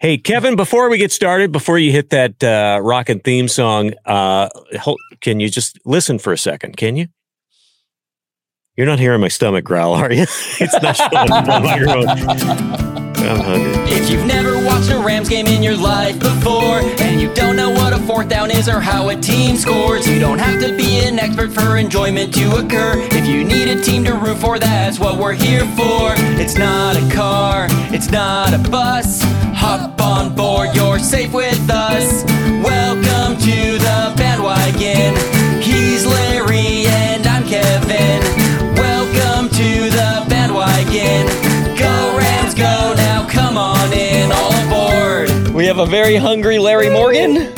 Hey, Kevin, before we get started, before you hit that uh, rockin' theme song, uh, can you just listen for a second? Can you? You're not hearing my stomach growl, are you? it's not showing the microphone. I'm hungry. If you've never watched a Rams game in your life before, and you don't know what a fourth down is or how a team scores, you don't have to be an expert for enjoyment to occur. If you need a team to root for, that's what we're here for. It's not a car, it's not a bus. Hop on board, you're safe with us. Welcome to the bandwagon. He's Larry and I'm Kevin. Welcome to the bandwagon. Go Rams, go now, come on in, all aboard. We have a very hungry Larry Morgan.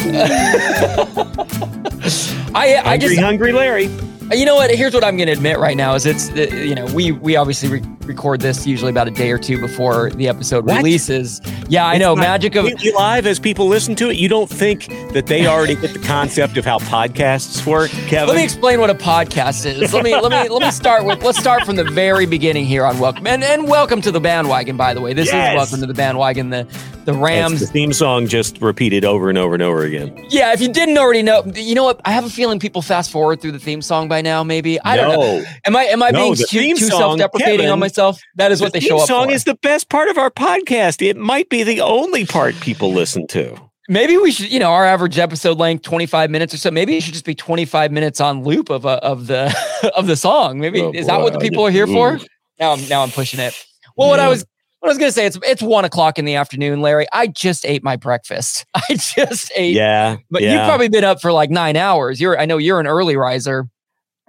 I, I just, hungry Larry. you know what? Here's what I'm going to admit right now: is it's uh, you know we we obviously re- record this usually about a day or two before the episode What? releases. Yeah, I know. It's Magic of live as people listen to it. You don't think that they already get the concept of how podcasts work, Kevin? Let me explain what a podcast is. Let me let me let me start with let's start from the very beginning here on welcome and, and welcome to the bandwagon. By the way, this Yes. is welcome to the bandwagon. The the Rams. the theme song just repeated over and over and over again. yeah, if you didn't already know, you know what? I have a feeling people fast forward through the theme song by now. Maybe I don't know. Am I am I No, being too, too self-deprecating on myself? That is what the they show theme up song for. is the best part of our podcast. It might be the only part people listen to. Maybe we should, you know, our average episode length, 25 minutes or so. Maybe it should just be 25 minutes on loop of uh, of the of the song. Maybe Oh, is that what the people are here for? Now I'm now I'm pushing it. Well, what I was what I was gonna say, it's it's one o'clock in the afternoon, Larry. I just ate my breakfast. I just ate Yeah, but yeah. you've probably been up for like nine hours. You're I know you're an early riser.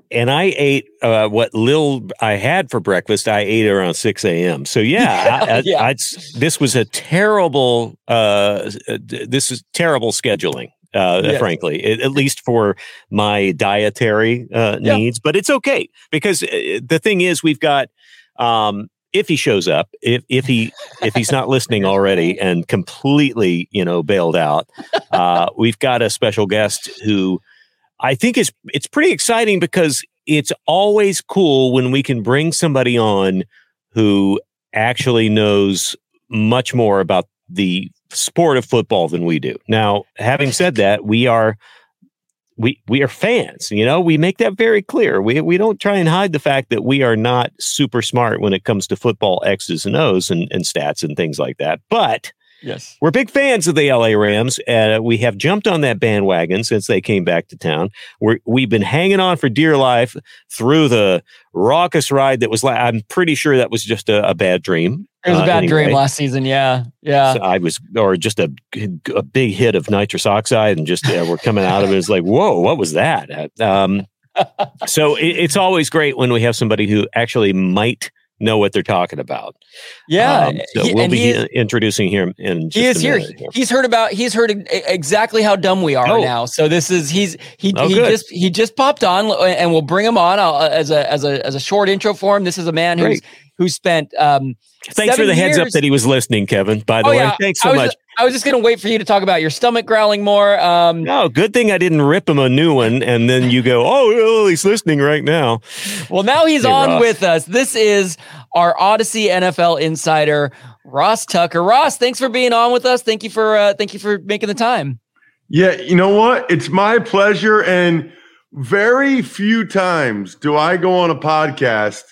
and I ate uh, what little I had for breakfast. I ate around six a.m. So yeah, I, I, Yeah. I- this was a terrible. Uh, this is terrible scheduling. Uh, Yes. frankly, at, least for my dietary uh, Yeah. needs, but it's okay because uh, the thing is, we've got um, if he shows up, if if he if he's not listening already and completely you know bailed out, uh, we've got a special guest who I think is it's pretty exciting because it's always cool when we can bring somebody on who actually knows much more about the sport of football than we do. Now, having said that, we are we we are fans, you know, we make that very clear. We we don't try and hide the fact that we are not super smart when it comes to football X's and O's and, and stats and things like that. But Yes. we're big fans of the LA Rams. Uh, we have jumped on that bandwagon since they came back to town. We're, we've been hanging on for dear life through the raucous ride that was. La- I'm pretty sure that was just a, a bad dream. It was a Uh, bad dream last season. Yeah. Yeah. So I was, or just a, a big hit of nitrous oxide, and just uh, we're coming out of it. It's like, whoa, what was that? Um, so it, it's always great when we have somebody who actually might know what they're talking about. yeah. Um, so He- we'll be is- introducing him in. Just he is a here. minute He's heard about. He's heard exactly how dumb we are Oh. now. So this is he's he Oh, he good. just he just popped on, and we'll bring him on uh, as a as a as a short intro for him. This is a man who's Great. who spent um Thanks for the heads up that he was listening, Kevin. By the Oh, way, yeah. thanks so was, much. I was just gonna wait for you to talk about your stomach growling more. Um, No, good thing I didn't rip him a new one, and then you go, "Oh, well, he's listening right now." well, now he's Hey, on Ross. with us. This is our Audacy NFL insider, Ross Tucker. Ross, thanks for being on with us. Thank you for uh, thank you for making the time. Yeah, you know what? It's my pleasure. And very few times do I go on a podcast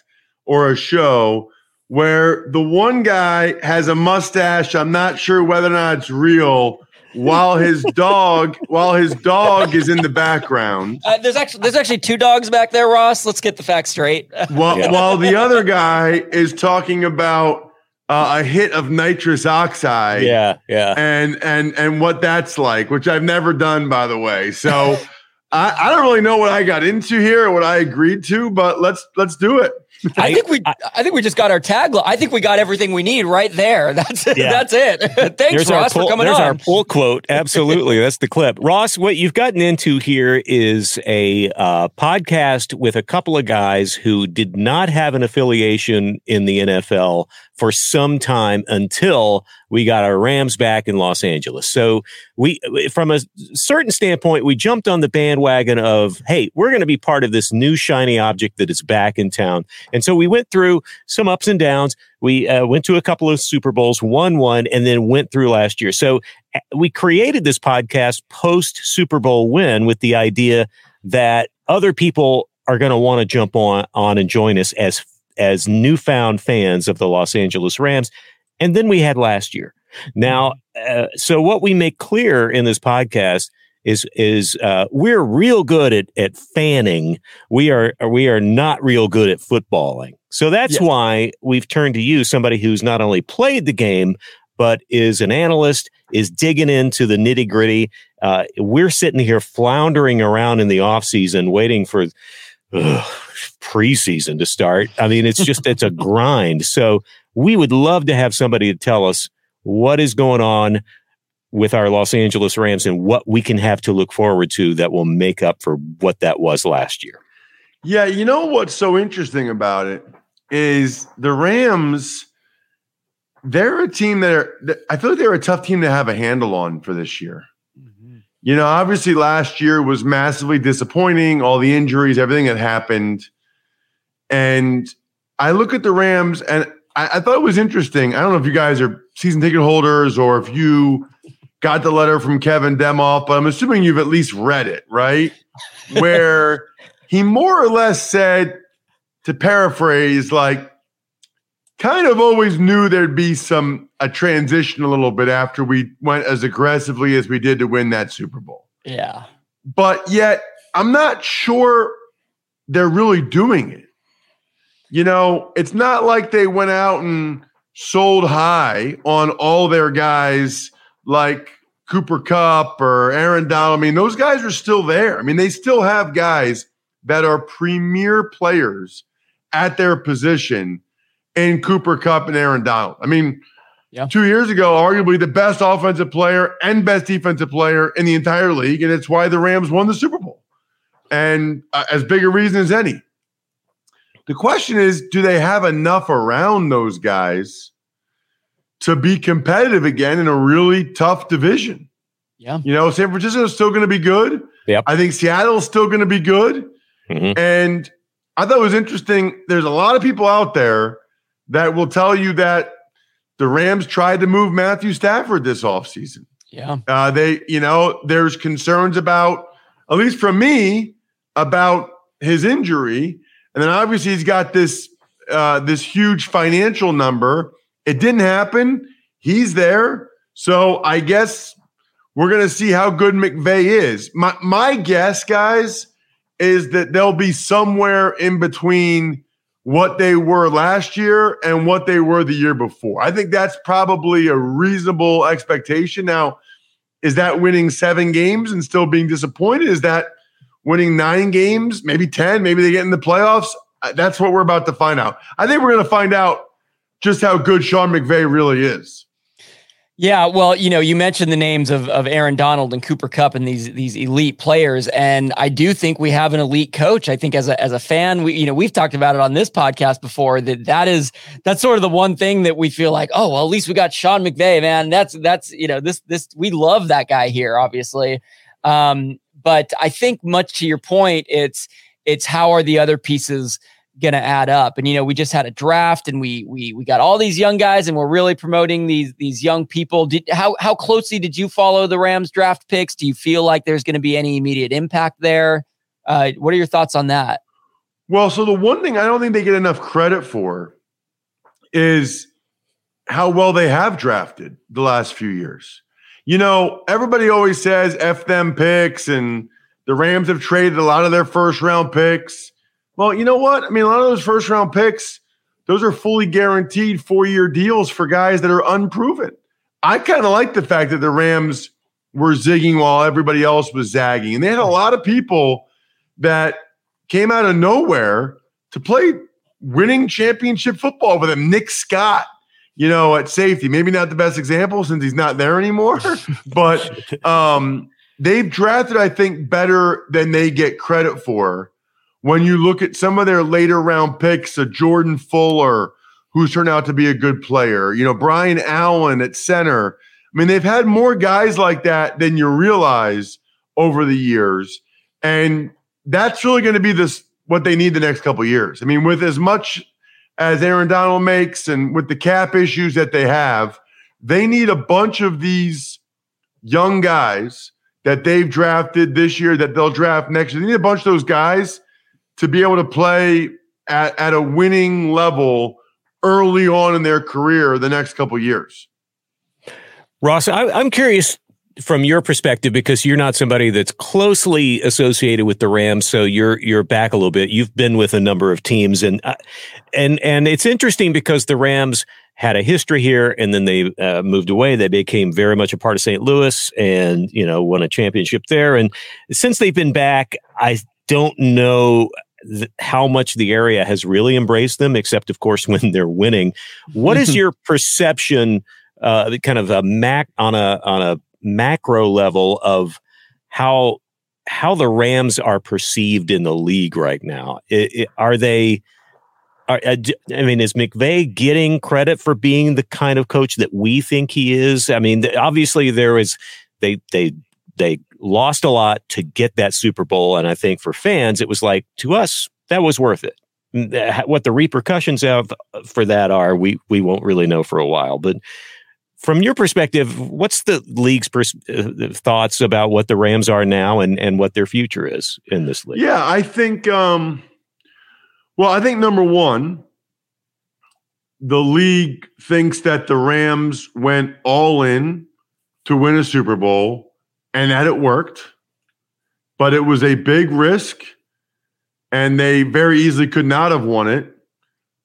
or a show where the one guy has a mustache. I'm not sure whether or not it's real. While his dog, while his dog is in the background, Uh, there's actually there's actually two dogs back there, Ross. Let's get the facts straight. while Yeah. while the other guy is talking about uh, a hit of nitrous oxide. Yeah, yeah. and and and what that's like, which I've never done, by the way. So I, I don't really know what I got into here or what I agreed to, but let's let's do it. I, think we, I, I, think we just got our tagline. I think we got everything we need right there. That's yeah. that's it. Thanks, there's Ross, pull, for coming there's on. our pull quote. Absolutely, that's the clip. Ross, what you've gotten into here is a uh, podcast with a couple of guys who did not have an affiliation in the NFL for some time until we got our Rams back in Los Angeles. So we, from a certain standpoint, we jumped on the bandwagon of, hey, we're going to be part of this new shiny object that is back in town. And so we went through some ups and downs. We uh, went to a couple of Super Bowls, won one, and then went through last year. So uh, we created this podcast post Super Bowl win with the idea that other people are going to want to jump on on and join us as as newfound fans of the Los Angeles Rams. And then we had last year. Now, mm-hmm. uh, so what we make clear in this podcast is is uh, we're real good at at fanning. We are we are not real good at footballing. So that's yes. why we've turned to you, somebody who's not only played the game but is an analyst, is digging into the nitty gritty. Uh, we're sitting here floundering around in the off season, waiting for ugh, preseason to start. I mean, it's just it's a grind. So we would love to have somebody to tell us what is going on with our Los Angeles Rams and what we can have to look forward to that will make up for what that was last year. Yeah, you know what's so interesting about it is the Rams. They're a team that are. I feel like they're a tough team to have a handle on for this year. You know, obviously last year was massively disappointing, all the injuries, everything that happened. And I look at the Rams and I, I, thought it was interesting. I don't know if you guys are season ticket holders or if you got the letter from Kevin Demoff, but I'm assuming you've at least read it, right? Where he more or less said, to paraphrase, like, kind of always knew there'd be some a transition a little bit after we went as aggressively as we did to win that Super Bowl. Yeah. But yet I'm not sure they're really doing it. You know, it's not like they went out and sold high on all their guys like Cooper Kupp or Aaron Donald. I mean, those guys are still there. I mean, they still have guys that are premier players at their position in Cooper Kupp and Aaron Donald. I mean, yeah. two years ago, arguably the best offensive player and best defensive player in the entire league. And it's why the Rams won the Super Bowl. And uh, as big a reason as any. The question is do they have enough around those guys to be competitive again in a really tough division? Yeah. You know, San Francisco is still going to be good. Yep. I think Seattle's still going to be good. Mm-hmm. And I thought it was interesting. There's a lot of people out there that will tell you that the Rams tried to move Matthew Stafford this offseason. Yeah. Uh, they, you know, there's concerns about, at least from me, about his injury. And then obviously he's got this uh, this huge financial number. It didn't happen. He's there. So I guess we're gonna see how good McVay is. My my guess, guys, is that they'll be somewhere in between what they were last year and what they were the year before. I think that's probably a reasonable expectation. Now, is that winning seven games and still being disappointed? Is that winning nine games, maybe 10, maybe they get in the playoffs? That's what we're about to find out. I think we're going to find out just how good Sean McVay really is. Yeah, well, you know, you mentioned the names of, of Aaron Donald and Cooper Kupp and these these elite players, and I do think we have an elite coach. I think as a as a fan, we you know we've talked about it on this podcast before that that is that's sort of the one thing that we feel like oh well at least we got Sean McVay man that's that's you know this this we love that guy here obviously, um, but I think much to your point it's it's how are the other pieces going to add up. And you know, we just had a draft, and we we we got all these young guys, and we're really promoting these these young people. Did how how closely did you follow the Rams draft picks? Do you feel like there's going to be any immediate impact there? Uh, what are your thoughts on that? Well, so the one thing I don't think they get enough credit for is how well they have drafted the last few years. You know, everybody always says F them picks, and the Rams have traded a lot of their first round picks. Well, you know what? I mean, a lot of those first round picks, those are fully guaranteed four year deals for guys that are unproven. I kind of like the fact that the Rams were zigging while everybody else was zagging. And they had a lot of people that came out of nowhere to play winning championship football with him. Nick Scott, you know, at safety. Maybe not the best example since he's not there anymore, but um, they've drafted, I think, better than they get credit for. When you look at some of their later round picks, a Jordan Fuller, who's turned out to be a good player, you know, Brian Allen at center. I mean, they've had more guys like that than you realize over the years. And that's really going to be this what they need the next couple years. I mean, with as much as Aaron Donald makes and with the cap issues that they have, they need a bunch of these young guys that they've drafted this year that they'll draft next year. They need a bunch of those guys to be able to play at, at a winning level early on in their career the next couple years. Ross, I, I'm curious from your perspective because you're not somebody that's closely associated with the Rams, so you're you're back a little bit. You've been with a number of teams, and uh, and and it's interesting because the Rams had a history here, and then they uh, moved away. They became very much a part of St. Louis, and you know won a championship there. And since they've been back, I don't know th- how much the area has really embraced them, except of course when they're winning. What is your perception? Uh, kind of a mac on a on a macro level of how how the Rams are perceived in the league right now. It, it, are they? Are, uh, I mean, is McVay getting credit for being the kind of coach that we think he is? I mean, obviously there is they they they lost a lot to get that Super Bowl, and I think for fans it was like to us that was worth it. What the repercussions of for that are, we we won't really know for a while, but from your perspective, what's the league's pers- uh, thoughts about what the Rams are now and, and what their future is in this league? Yeah, I think, um, well, I think number one, the league thinks that the Rams went all in to win a Super Bowl and that it worked, but it was a big risk and they very easily could not have won it,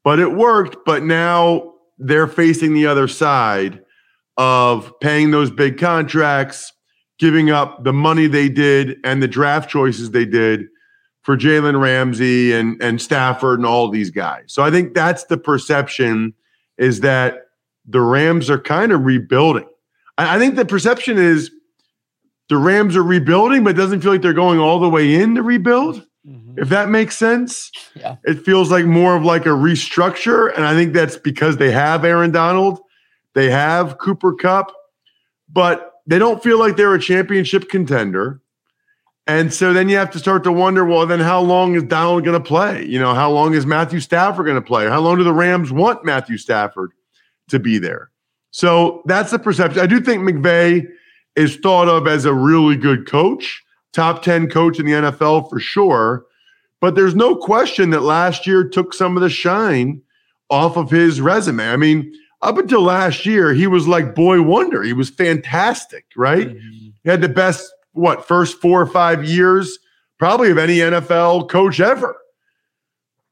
but it worked. But now they're facing the other side of paying those big contracts, giving up the money they did and the draft choices they did for Jalen Ramsey and, and Stafford and all these guys. So I think that's the perception is that the Rams are kind of rebuilding. I, I think the perception is the Rams are rebuilding, but it doesn't feel like they're going all the way in to rebuild. Mm-hmm. If that makes sense, yeah. it feels like more of like a restructure. And I think that's because they have Aaron Donald they have Cooper Kupp, but they don't feel like they're a championship contender. And so then you have to start to wonder, well, then how long is Donald going to play? You know, how long is Matthew Stafford going to play? How long do the Rams want Matthew Stafford to be there? So that's the perception. I do think McVay is thought of as a really good coach, top 10 coach in the NFL for sure. But there's no question that last year took some of the shine off of his resume. I mean, up until last year, he was like boy wonder. He was fantastic, right? Mm-hmm. He had the best, what, first four or five years, probably of any NFL coach ever.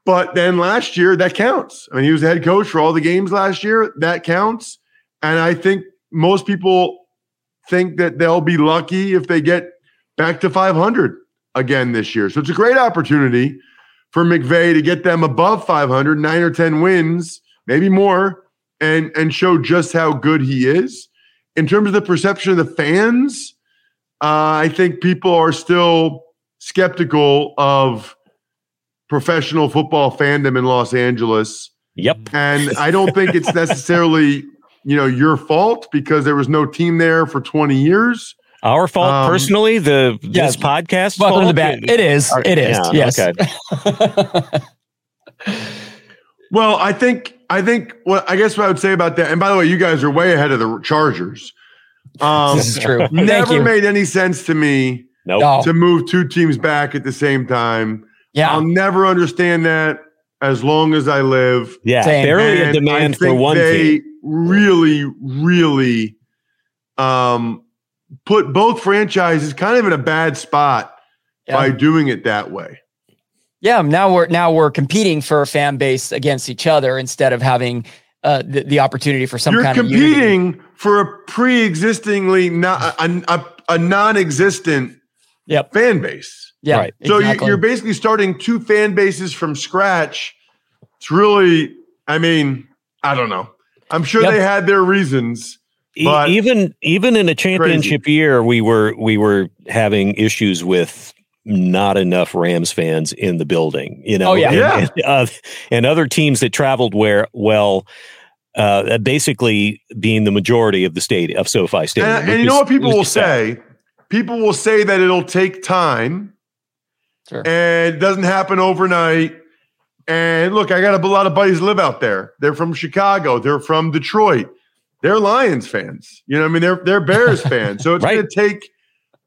But then last year, that counts. I mean, he was the head coach for all the games last year. That counts. And I think most people think that they'll be lucky if they get back to 500 again this year. So it's a great opportunity for McVay to get them above 500, nine or 10 wins, maybe more and and show just how good he is. In terms of the perception of the fans, uh, I think people are still skeptical of professional football fandom in Los Angeles. Yep. And I don't think it's necessarily, you know, your fault because there was no team there for 20 years. Our fault um, personally, the yeah, this podcast. Welcome fault? to the back. It is. It is. Yeah, yes. Okay. well, I think I think what I guess what I would say about that, and by the way, you guys are way ahead of the Chargers. Um, this is true. never made any sense to me nope. to move two teams back at the same time. Yeah, I'll never understand that as long as I live. Yeah, Same. barely and a demand for one they team. Really, really, um, put both franchises kind of in a bad spot yeah. by doing it that way. Yeah, now we're now we're competing for a fan base against each other instead of having uh, the, the opportunity for some You're kind of You're competing for a pre-existingly not a, a, a non-existent yep. fan base. Yeah, right. So exactly. you're basically starting two fan bases from scratch It's really, I mean, I don't know. I'm sure Yep. they had their reasons. E- But- even even in a championship year, we were we were having issues with not enough Rams fans in the building. You know, Oh, yeah. and, Yeah. and, uh, and other teams that traveled where well. Uh, basically, being the majority of the state of SoFi Stadium, And, and you know what people will is sad. say? People will say that it'll take time Sure. and it doesn't happen overnight. And look, I got a lot of buddies live out there. They're from Chicago. They're from Detroit. They're Lions fans. You know, what I mean, they're they're Bears fans. So it's Right. going to take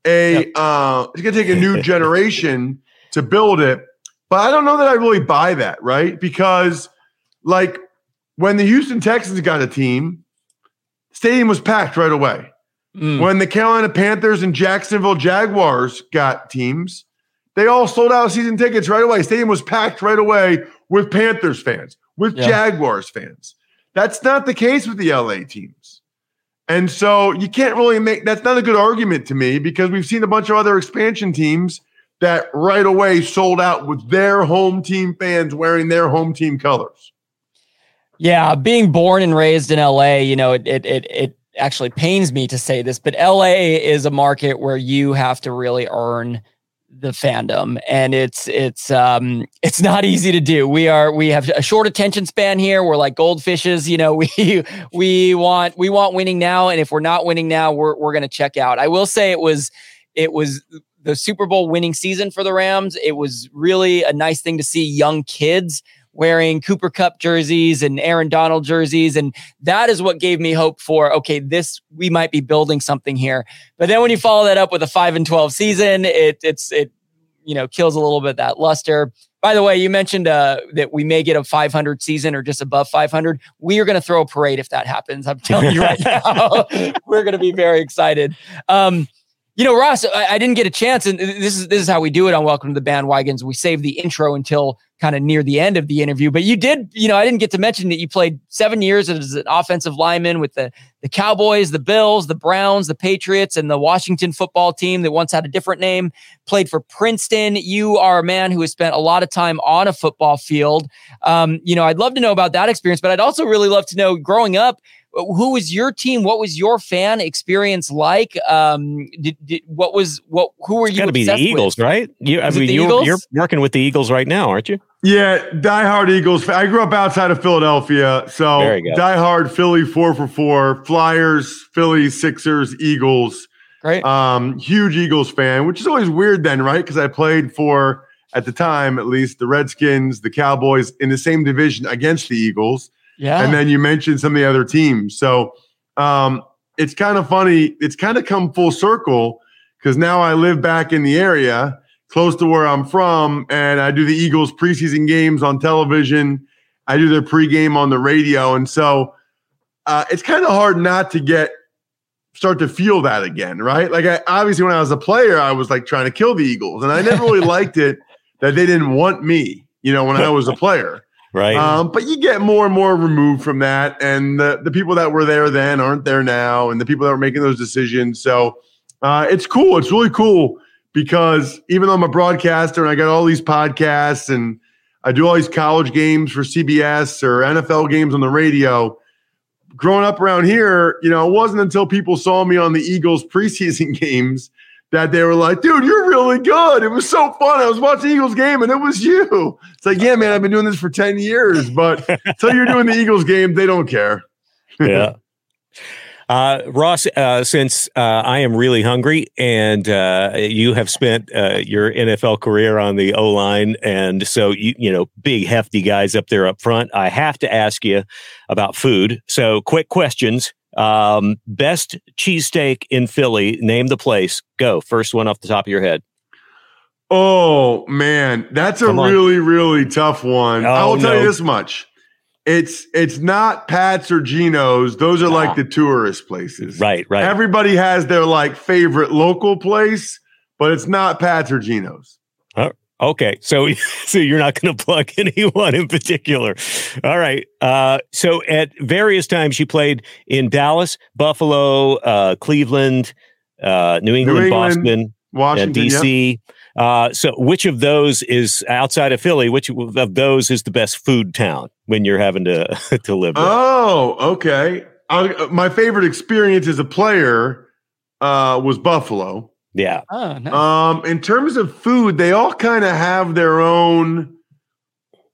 a uh, it's going to take a new generation to build it. But I don't know that I really buy that, right? Because like when the Houston Texans got a team, stadium was packed right away. Mm. When the Carolina Panthers and Jacksonville Jaguars got teams, they all sold out season tickets right away. Stadium was packed right away with Panthers fans, with Yeah. Jaguars fans. That's not the case with the LA teams. And so you can't really make that's not a good argument to me because we've seen a bunch of other expansion teams that right away sold out with their home team fans wearing their home team colors. Yeah, being born and raised in LA, you know, it it it, it actually pains me to say this, but LA is a market where you have to really earn the fandom and it's it's um it's not easy to do. We are we have a short attention span here. We're like goldfishes, you know, we we want we want winning now and if we're not winning now, we're we're going to check out. I will say it was it was the Super Bowl winning season for the Rams. It was really a nice thing to see young kids wearing Cooper Kupp jerseys and Aaron Donald jerseys. And that is what gave me hope for, okay, this, we might be building something here. But then when you follow that up with a five and 12 season, it, it's, it, you know, kills a little bit that luster. By the way, you mentioned uh, that we may get a 500 season or just above 500. We are going to throw a parade if that happens. I'm telling you right now, we're going to be very excited. Um, you know, Ross, I, I didn't get a chance, and this is this is how we do it on Welcome to the Bandwagons. We save the intro until kind of near the end of the interview. But you did, you know, I didn't get to mention that you played seven years as an offensive lineman with the the Cowboys, the Bills, the Browns, the Patriots, and the Washington football team that once had a different name. Played for Princeton. You are a man who has spent a lot of time on a football field. Um, you know, I'd love to know about that experience, but I'd also really love to know growing up who was your team? What was your fan experience like? Um, did, did what was what? Who were It's you? got to be the obsessed with? Eagles, right? You, I mean, you're, you're working with the Eagles right now, aren't you? Yeah, diehard Eagles. I grew up outside of Philadelphia, so diehard Philly four for four, Flyers, Philly, Sixers, Eagles. Great. Um, huge Eagles fan, which is always weird then, right? Because I played for at the time, at least, the Redskins, the Cowboys in the same division against the Eagles, yeah. and then you mentioned some of the other teams. So um, it's kind of funny. It's kind of come full circle because now I live back in the area close to where I'm from, and I do the Eagles preseason games on television. I do their pregame on the radio, and so uh, it's kind of hard not to get start to feel that again, right? Like I obviously when I was a player, I was like trying to kill the Eagles, and I never really liked it that they didn't want me, you know, when I was a player. Right. Um, but you get more and more removed from that, and the the people that were there then aren't there now, and the people that were making those decisions. So uh, it's cool. It's really cool because even though I'm a broadcaster and I got all these podcasts and I do all these college games for CBS or NFL games on the radio. Growing up around here, you know, it wasn't until people saw me on the Eagles preseason games that they were like, dude, you're really good. It was so fun. I was watching Eagles game and it was you. It's like, yeah, man, I've been doing this for 10 years, but until you're doing the Eagles game, they don't care. yeah. Uh, Ross, uh, since uh, I am really hungry and uh, you have spent uh, your NFL career on the O line, and so you you know big hefty guys up there up front, I have to ask you about food. So, quick questions. Um, best cheesesteak in Philly. Name the place. Go. First one off the top of your head. Oh, man. That's a really, really tough one. I Oh, will tell no. you this much. It's it's not Pat's or Geno's. Those are No. like the tourist places. Right. Right. Everybody has their like favorite local place, but it's not Pat's or Geno's. Okay, so so you're not going to plug anyone in particular. All right. Uh, so at various times you played in Dallas, Buffalo, uh, Cleveland, uh, New England, England, Boston, Washington. DC. yeah. DC. Uh, so, which of those is outside of Philly? Which of those is the best food town when you're having to to live? There? Oh, okay. I, my favorite experience as a player uh, was Buffalo. Yeah. Oh, nice. Um, in terms of food, they all kind of have their own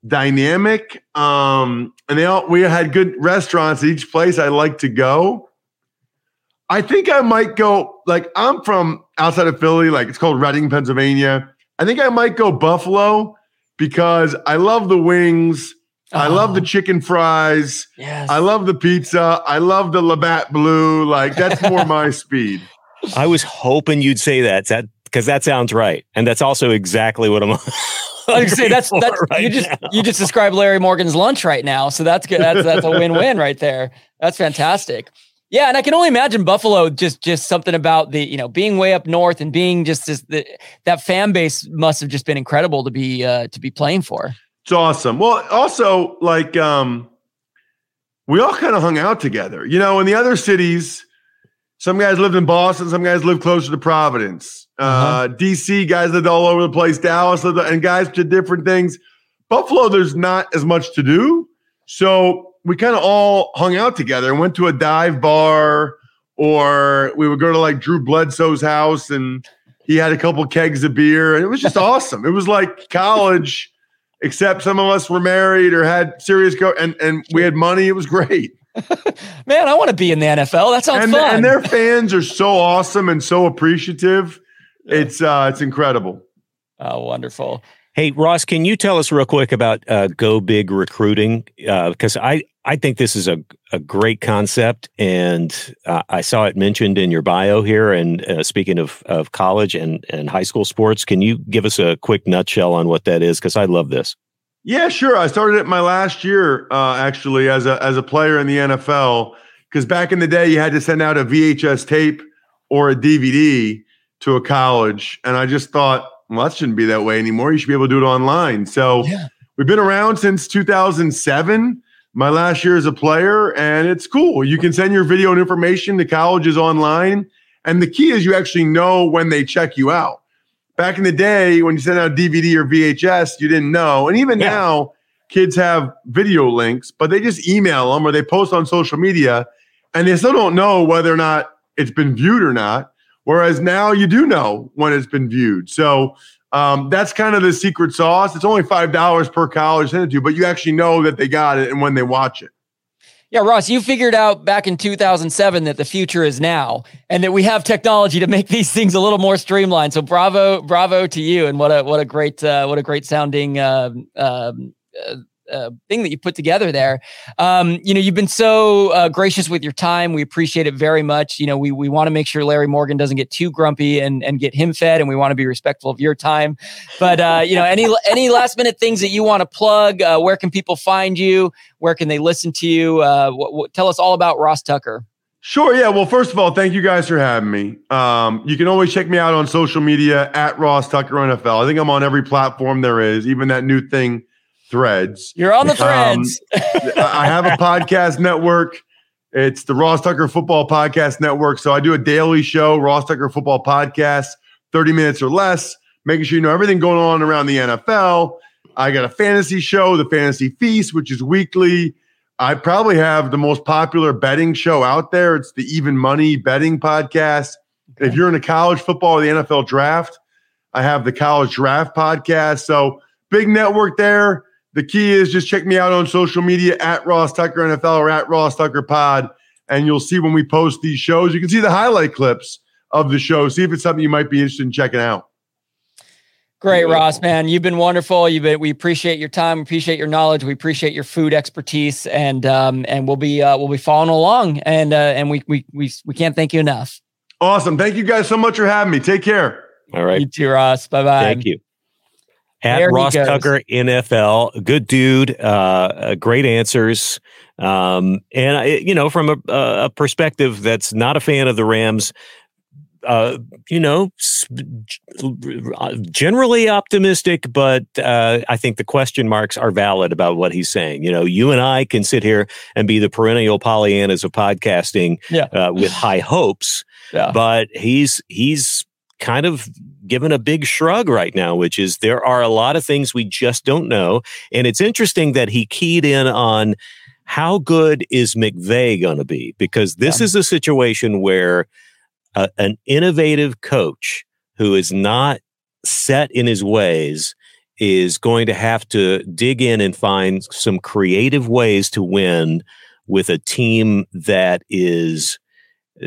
dynamic. Um, and they all we had good restaurants at each place I like to go. I think I might go like I'm from outside of Philly, like it's called Reading, Pennsylvania. I think I might go Buffalo because I love the wings. I oh. love the Oh. chicken fries. yes. I love the pizza. I love the Labatt Blue. Like that's more my speed. I was hoping you'd say that. That because that sounds right, and that's also exactly what I'm. I was say that's hungry that's right you just now. you just described Larry Morgan's lunch right now, so that's good. That's that's a win-win right there. That's fantastic. Yeah, and I can only imagine Buffalo just just something about the you know being way up north and being just this the, that fan base must have just been incredible to be uh, to be playing for. It's awesome. Well, also like um we all kind of hung out together. You know, in the other cities, some guys lived in Boston, some guys lived closer to Providence. uh Uh-huh. DC guys lived all over the place. Dallas lived, and guys did different things. Buffalo, there's not as much to do, so we kind of all hung out together and went to a dive bar, or we would go to like Drew Bledsoe's house and he had a couple kegs of beer, and it was just awesome. It was like college except some of us were married or had serious go and and we had money. It was great. Man, I want to be in the NFL. That sounds And, fun. and their fans are so awesome and so appreciative. It's uh it's incredible. oh, wonderful. Hey Ross, can you tell us real quick about uh, Go Big recruiting? Because I I think this is a a great concept, and uh, I saw it mentioned in your bio here. And uh, speaking of of college and and high school sports, can you give us a quick nutshell on what that is? Because I love this. Yeah, sure. I started it my last year uh actually as a as a player in the NFL because back in the day you had to send out a VHS tape or a DVD to a college and I just thought, well that shouldn't be that way anymore. You should be able to do it online. So Yeah. We've been around since 2007. My last year as a player, and it's cool. You can send your video and information to colleges online. And the key is you actually know when they check you out. Back in the day, when you sent out DVD or VHS, you didn't know. And even Yeah. now, kids have video links, but they just email them or they post on social media and they still don't know whether or not it's been viewed or not. Whereas now you do know when it's been viewed. So um, that's kind of the secret sauce. It's only five dollars per college sent it to but you actually know that they got it and when they watch it. Yeah, Ross, you figured out back in 2007 that the future is now and that we have technology to make these things a little more streamlined. So bravo, bravo to you. And what a, what a great, uh, what a great sounding, um, um, uh, uh, thing that you put together there. Um, you know, you've been so uh, gracious with your time. We appreciate it very much. You know, we we want to make sure Larry Morgan doesn't get too grumpy and and get him fed, and we want to be respectful of your time. But uh, you know, any any last minute things that you want to plug? Uh, where can people find you? Where can they listen to you? Uh, tell us all about Ross Tucker. Sure. Yeah. Well, first of all, thank you guys for having me. Um, you can always check me out on social media at Ross Tucker NFL. I think I'm on every platform there is, even that new thing, Threads. You're on the Um, threads. I I have a podcast network. It's the Ross Tucker Football Podcast Network. So I do a daily show, Ross Tucker Football Podcast, 30 minutes or less, making sure you know everything going on around the NFL. I got a fantasy show, the Fantasy Feast, which is weekly. I probably have the most popular betting show out there. It's the Even Money Betting Podcast. If you're into college football or the NFL draft, I have the College Draft Podcast. So big network there. The key is just check me out on social media at Ross Tucker NFL or at Ross Tucker Pod, and you'll see when we post these shows. You can see the highlight clips of the show. See if it's something you might be interested in checking out. Great, Ross, man. You've been wonderful. You've been, we appreciate your time, appreciate your knowledge, we appreciate your food expertise, and um, and we'll be uh, we'll be following along, and uh, and we we we we can't thank you enough. Awesome. Thank you guys so much for having me. Take care. All right. You too, Ross. Bye bye. Thank you. At There Ross. Tucker NFL, good dude, uh, uh, great answers, um, and I, you know, from a, a perspective that's not a fan of the Rams, uh, you know, generally optimistic, but uh, I think the question marks are valid about what he's saying. You know, you and I can sit here and be the perennial Pollyannas of podcasting Yeah. uh, with high hopes, Yeah. but he's he's kind of given a big shrug right now, which is there are a lot of things we just don't know. And it's interesting that he keyed in on how good is McVay going to be? Because this yeah. is a situation where a, an innovative coach who is not set in his ways is going to have to dig in and find some creative ways to win with a team that is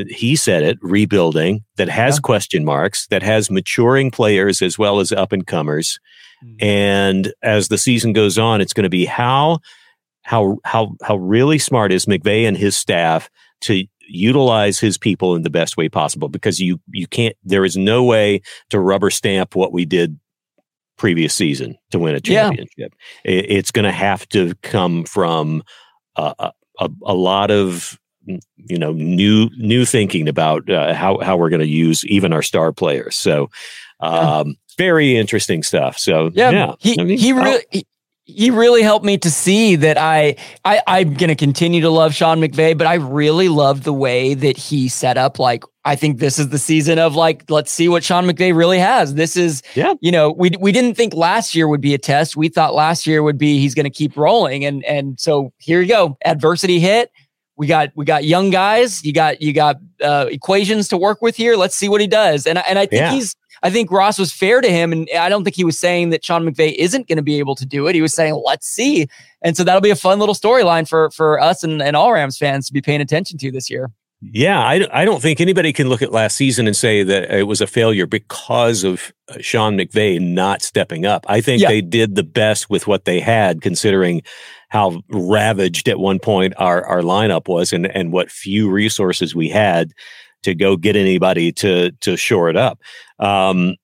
he said it rebuilding that has yeah. question marks that has maturing players as well as up and comers mm-hmm. and as the season goes on it's going to be how how how how really smart is McVay and his staff to utilize his people in the best way possible because you you can't there is no way to rubber stamp what we did previous season to win a championship yeah. it, it's going to have to come from a, a, a lot of you know new new thinking about uh, how how we're going to use even our star players. So um, yeah. very interesting stuff. So yeah, yeah. he I mean, he really. He, he really helped me to see that I, I I'm gonna continue to love Sean McVay, but I really love the way that he set up. Like I think this is the season of like let's see what Sean McVay really has. This is yeah. You know we we didn't think last year would be a test. We thought last year would be he's gonna keep rolling, and and so here you go. Adversity hit we got we got young guys. You got you got uh, equations to work with here. Let's see what he does. And and I think yeah. he's I think Ross was fair to him, and I don't think he was saying that Sean McVay isn't going to be able to do it. He was saying, "Let's see," and so that'll be a fun little storyline for for us and, and all Rams fans to be paying attention to this year. Yeah, I, I don't think anybody can look at last season and say that it was a failure because of uh, Sean McVay not stepping up. I think yeah. they did the best with what they had, considering how ravaged at one point our, our lineup was and, and what few resources we had to go get anybody to to shore it up. Um,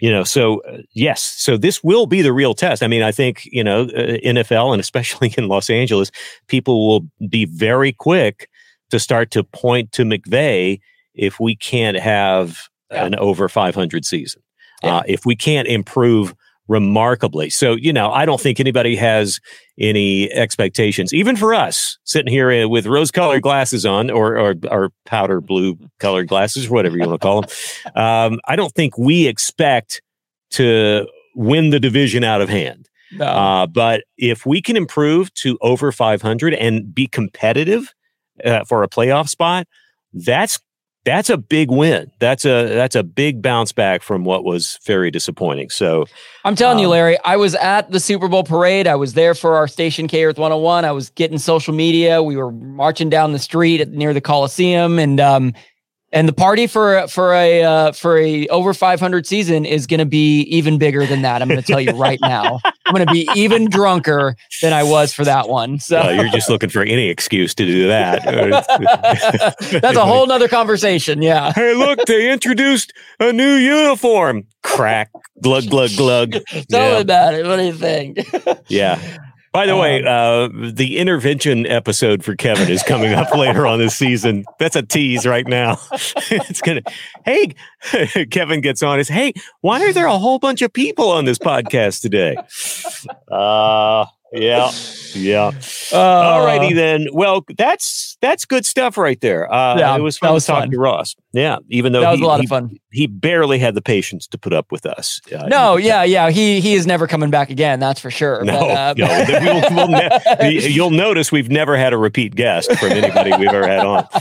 you know, so uh, yes, so this will be the real test. I mean, I think you know uh, NFL and especially in Los Angeles, people will be very quick to start to point to McVay if we can't have yeah. an over 500 season. Yeah. Uh, if we can't improve remarkably. So, you know, I don't think anybody has any expectations, even for us sitting here uh, with rose colored glasses on or, or, or powder blue colored glasses, or whatever you want to call them. Um, I don't think we expect to win the division out of hand. No. Uh, but if we can improve to over 500 and be competitive uh, for a playoff spot, that's that's a big win. That's a that's a big bounce back from what was very disappointing. So I'm telling um, you, Larry, I was at the Super Bowl parade. I was there for our station K Earth 101. I was getting social media. We were marching down the street at, near the Coliseum, and um, and the party for for a uh, for a over 500 season is going to be even bigger than that. I'm going to tell you right now. I'm going to be even drunker than I was for that one. So uh, you're just looking for any excuse to do that. That's a whole nother conversation. Yeah. Hey, look, they introduced a new uniform. Crack, glug, glug, glug. Tell yeah. me about it. What do you think? yeah. By the um, way, uh, the intervention episode for Kevin is coming up later on this season. That's a tease right now. it's gonna. Hey, Kevin gets on. Is hey, why are there a whole bunch of people on this podcast today? Uh yeah, yeah. Uh, All righty then. Well, that's that's good stuff right there. Uh, yeah, it was fun was to talk fun. to Ross. Yeah, even though that was he, a lot he, of fun. He barely had the patience to put up with us. Uh, no, yeah, yeah. He he is never coming back again. That's for sure. No, but, uh, no. We'll, we'll ne- you'll notice we've never had a repeat guest from anybody we've ever had on.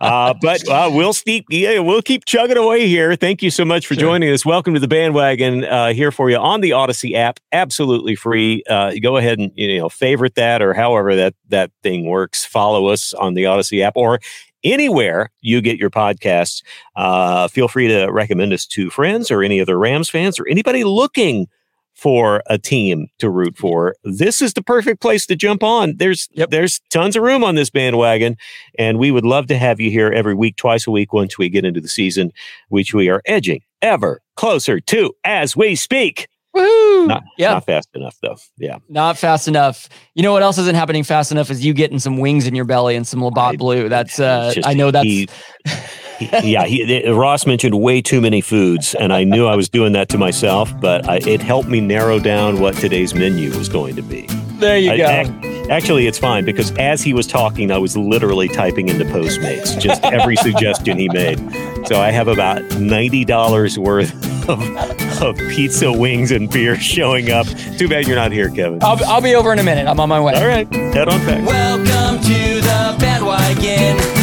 Uh, but uh, we'll keep yeah, we'll keep chugging away here. Thank you so much for sure. joining us. Welcome to the bandwagon uh, here for you on the Audacy app, absolutely free. go ahead and you know favorite that or however that that thing works. Follow us on the Audacy app or anywhere you get your podcasts. Uh, feel free to recommend us to friends or any other Rams fans or anybody looking for a team to root for. This is the perfect place to jump on. There's yep. there's tons of room on this bandwagon, and we would love to have you here every week, twice a week, once we get into the season, which we are edging ever closer to as we speak. Woohoo! Not, yep. not fast enough, though. Yeah. Not fast enough. You know what else isn't happening fast enough is you getting some wings in your belly and some Labatt Blue. That's, uh, just, I know that's. He, he, yeah, he, Ross mentioned way too many foods, and I knew I was doing that to myself, but I, it helped me narrow down what today's menu was going to be. There you I, go. Actually, it's fine because as he was talking, I was literally typing into Postmates just every suggestion he made. So I have about ninety dollars worth of, of pizza, wings, and beer showing up. Too bad you're not here, Kevin. I'll, I'll be over in a minute. I'm on my way. All right, head on back. Welcome to the bandwagon.